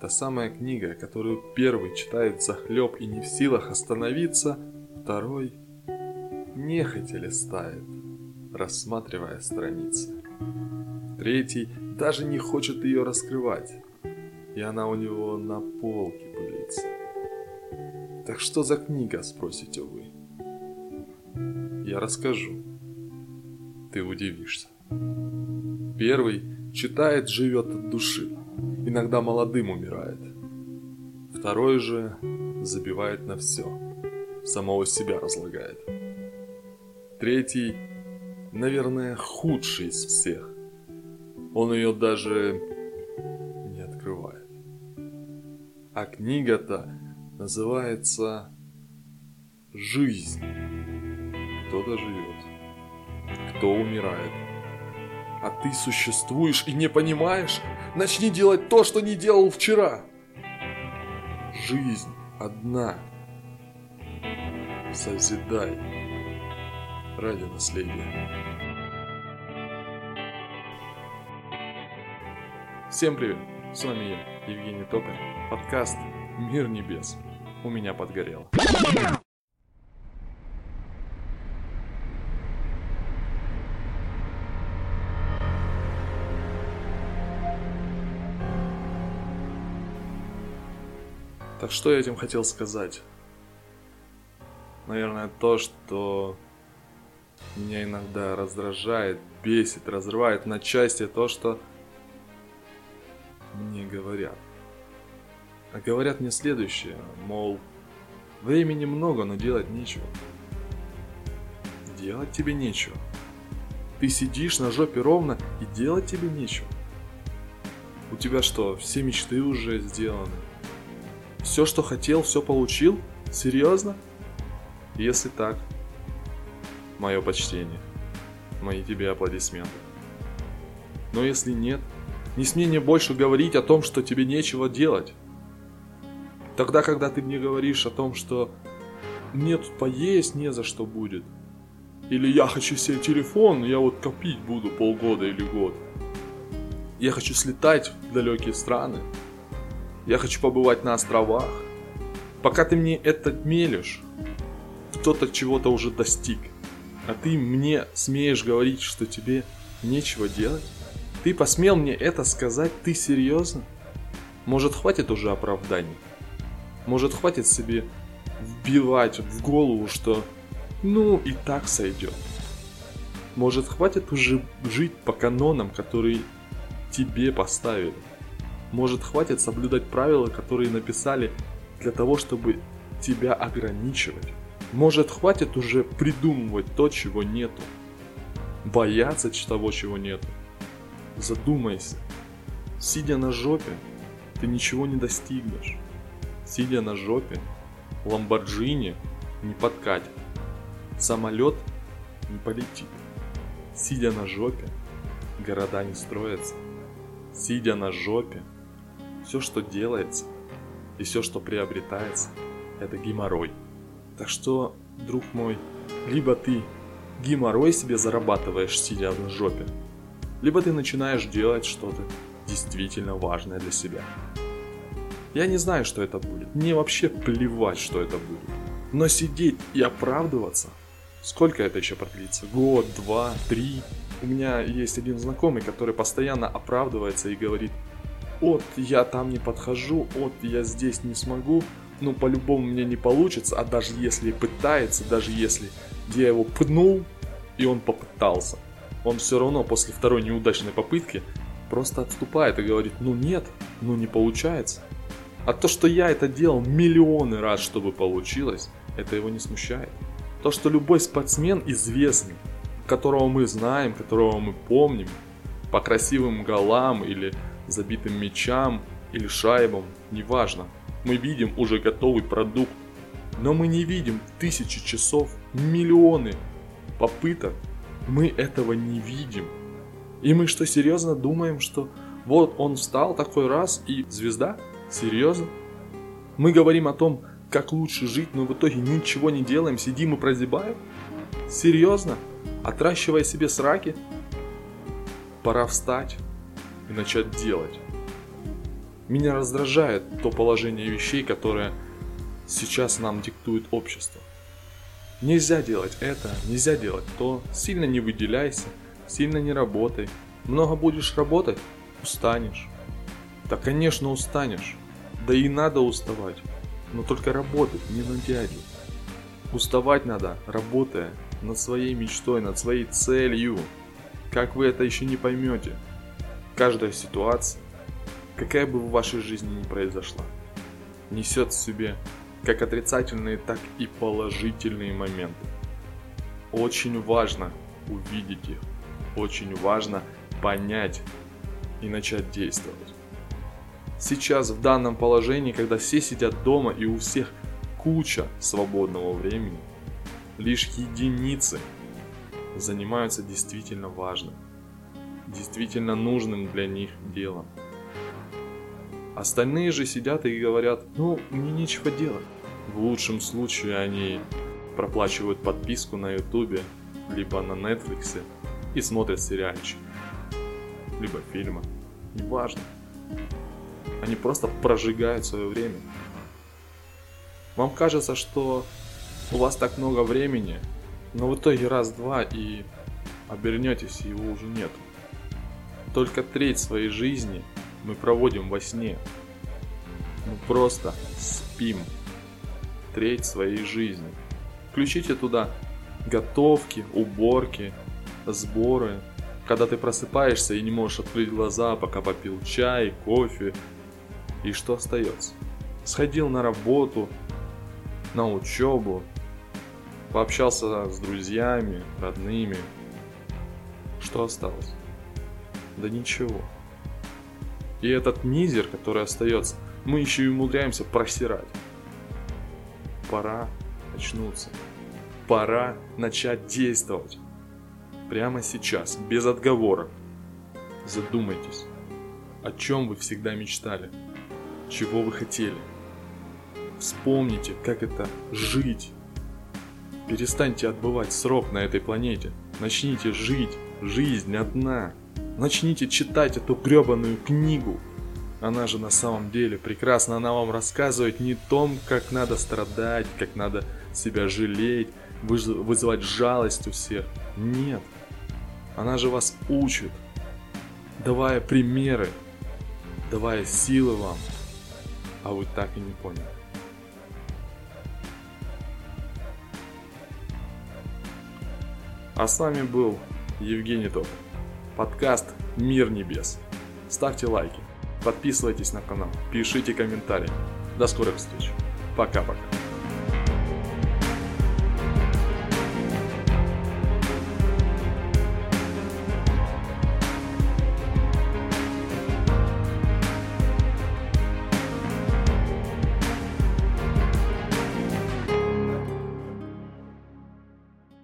Та самая книга, которую первый читает захлеб и не в силах остановиться, второй нехотя листает, рассматривая страницы. Третий даже не хочет ее раскрывать, и она у него на полке пылится. Так что за книга, спросите вы? Я расскажу. Ты удивишься. Первый читает, живет от души. Иногда молодым умирает. Второй же забивает на все. Самого себя разлагает. Третий, наверное, худший из всех. Он ее даже не открывает. А книга-то называется «Жизнь». Кто-то живет, кто умирает. А ты существуешь и не понимаешь? Начни делать то, что не делал вчера. Жизнь одна. Созидай ради наследия. Всем привет! С вами я, Евгений Токарь. Подкаст «Мир небес». У меня подгорело. Так что я этим хотел сказать? Наверное, то, что меня иногда раздражает, бесит, разрывает на части то, что мне говорят. А говорят мне следующее, мол, времени много, но делать нечего. Делать тебе нечего. Ты сидишь на жопе ровно и делать тебе нечего. У тебя что, все мечты уже сделаны? Все, что хотел, все получил? Серьезно? Если так, мое почтение, мои тебе аплодисменты. Но если нет, не смей мне больше говорить о том, что тебе нечего делать. Тогда, когда ты мне говоришь о том, что мне тут поесть не за что будет, или я хочу себе телефон, я вот копить буду полгода или год. Я хочу слетать в далекие страны, я хочу побывать на островах. Пока ты мне это мелешь, кто-то чего-то уже достиг. А ты мне смеешь говорить, что тебе нечего делать? Ты посмел мне это сказать? Ты серьезно? Может, хватит уже оправданий? Может, хватит себе вбивать в голову, что ну и так сойдет? Может, хватит уже жить по канонам, которые тебе поставили? Может, хватит соблюдать правила, которые написали для того, чтобы тебя ограничивать? Может, хватит уже придумывать то, чего нету? Бояться того, чего нету? Задумайся. Сидя на жопе, ты ничего не достигнешь. Сидя на жопе, Ламборджини не подкатит. Самолет не полетит. Сидя на жопе, города не строятся. Сидя на жопе, все, что делается и все, что приобретается, это геморрой. Так что, друг мой, либо ты геморрой себе зарабатываешь, сидя на жопе, либо ты начинаешь делать что-то действительно важное для себя. Я не знаю, что это будет. Мне вообще плевать, что это будет. Но сидеть и оправдываться, сколько это еще продлится? Год, два, три? У меня есть один знакомый, который постоянно оправдывается и говорит, от я там не подхожу, от я здесь не смогу, ну по-любому мне не получится, а даже если пытается, даже если я его пнул, и он попытался, он все равно после второй неудачной попытки просто отступает и говорит, ну нет, ну не получается. А то, что я это делал миллионы раз, чтобы получилось, это его не смущает. То, что любой спортсмен известный, которого мы знаем, которого мы помним, по красивым голам или забитым мячам или шайбам, неважно. Мы видим уже готовый продукт, но мы не видим тысячи часов, миллионы попыток. Мы этого не видим. И мы что, серьезно думаем, что вот он встал такой раз и звезда? Серьезно? Мы говорим о том, как лучше жить, но в итоге ничего не делаем, сидим и прозябаем? Серьезно? Отращивая себе сраки? Пора встать и начать делать. Меня раздражает то положение вещей, которое сейчас нам диктует общество. Нельзя делать это, нельзя делать то, сильно не выделяйся, сильно не работай. Много будешь работать, устанешь. Да, конечно, устанешь. Да и надо уставать. Но только работать, не на дядю. Уставать надо, работая над своей мечтой, над своей целью. Как вы это еще не поймете? Каждая ситуация, какая бы в вашей жизни ни произошла, несет в себе как отрицательные, так и положительные моменты. Очень важно увидеть их, очень важно понять и начать действовать. Сейчас в данном положении, когда все сидят дома и у всех куча свободного времени, лишь единицы занимаются действительно важным, действительно нужным для них делом. Остальные же сидят и говорят, ну, мне нечего делать. В лучшем случае они проплачивают подписку на ютубе, либо на Netflix и смотрят сериальчик, либо фильмы. Неважно. Они просто прожигают свое время. Вам кажется, что у вас так много времени, но в итоге раз-два и обернетесь, и его уже нет. Только треть своей жизни мы проводим во сне. Мы просто спим треть своей жизни. Включите туда готовки, уборки, сборы. Когда ты просыпаешься и не можешь открыть глаза, пока попил чай, кофе. И что остается? Сходил на работу, на учебу, пообщался с друзьями, родными. Что осталось? Да ничего. И этот мизер, который остается, мы еще и умудряемся просирать. Пора очнуться. Пора начать действовать. Прямо сейчас, без отговорок. Задумайтесь, о чем вы всегда мечтали, чего вы хотели. Вспомните, как это жить. Перестаньте отбывать срок на этой планете. Начните жить. Жизнь одна. Начните читать эту гребаную книгу. Она же на самом деле прекрасно, она вам рассказывает не том, как надо страдать, как надо себя жалеть, вызывать жалость у всех. Нет. Она же вас учит, давая примеры, давая силы вам, а вы так и не поняли. А с вами был Евгений Топ. Подкаст «Мир небес». Ставьте лайки, подписывайтесь на канал, пишите комментарии. До скорых встреч. Пока-пока.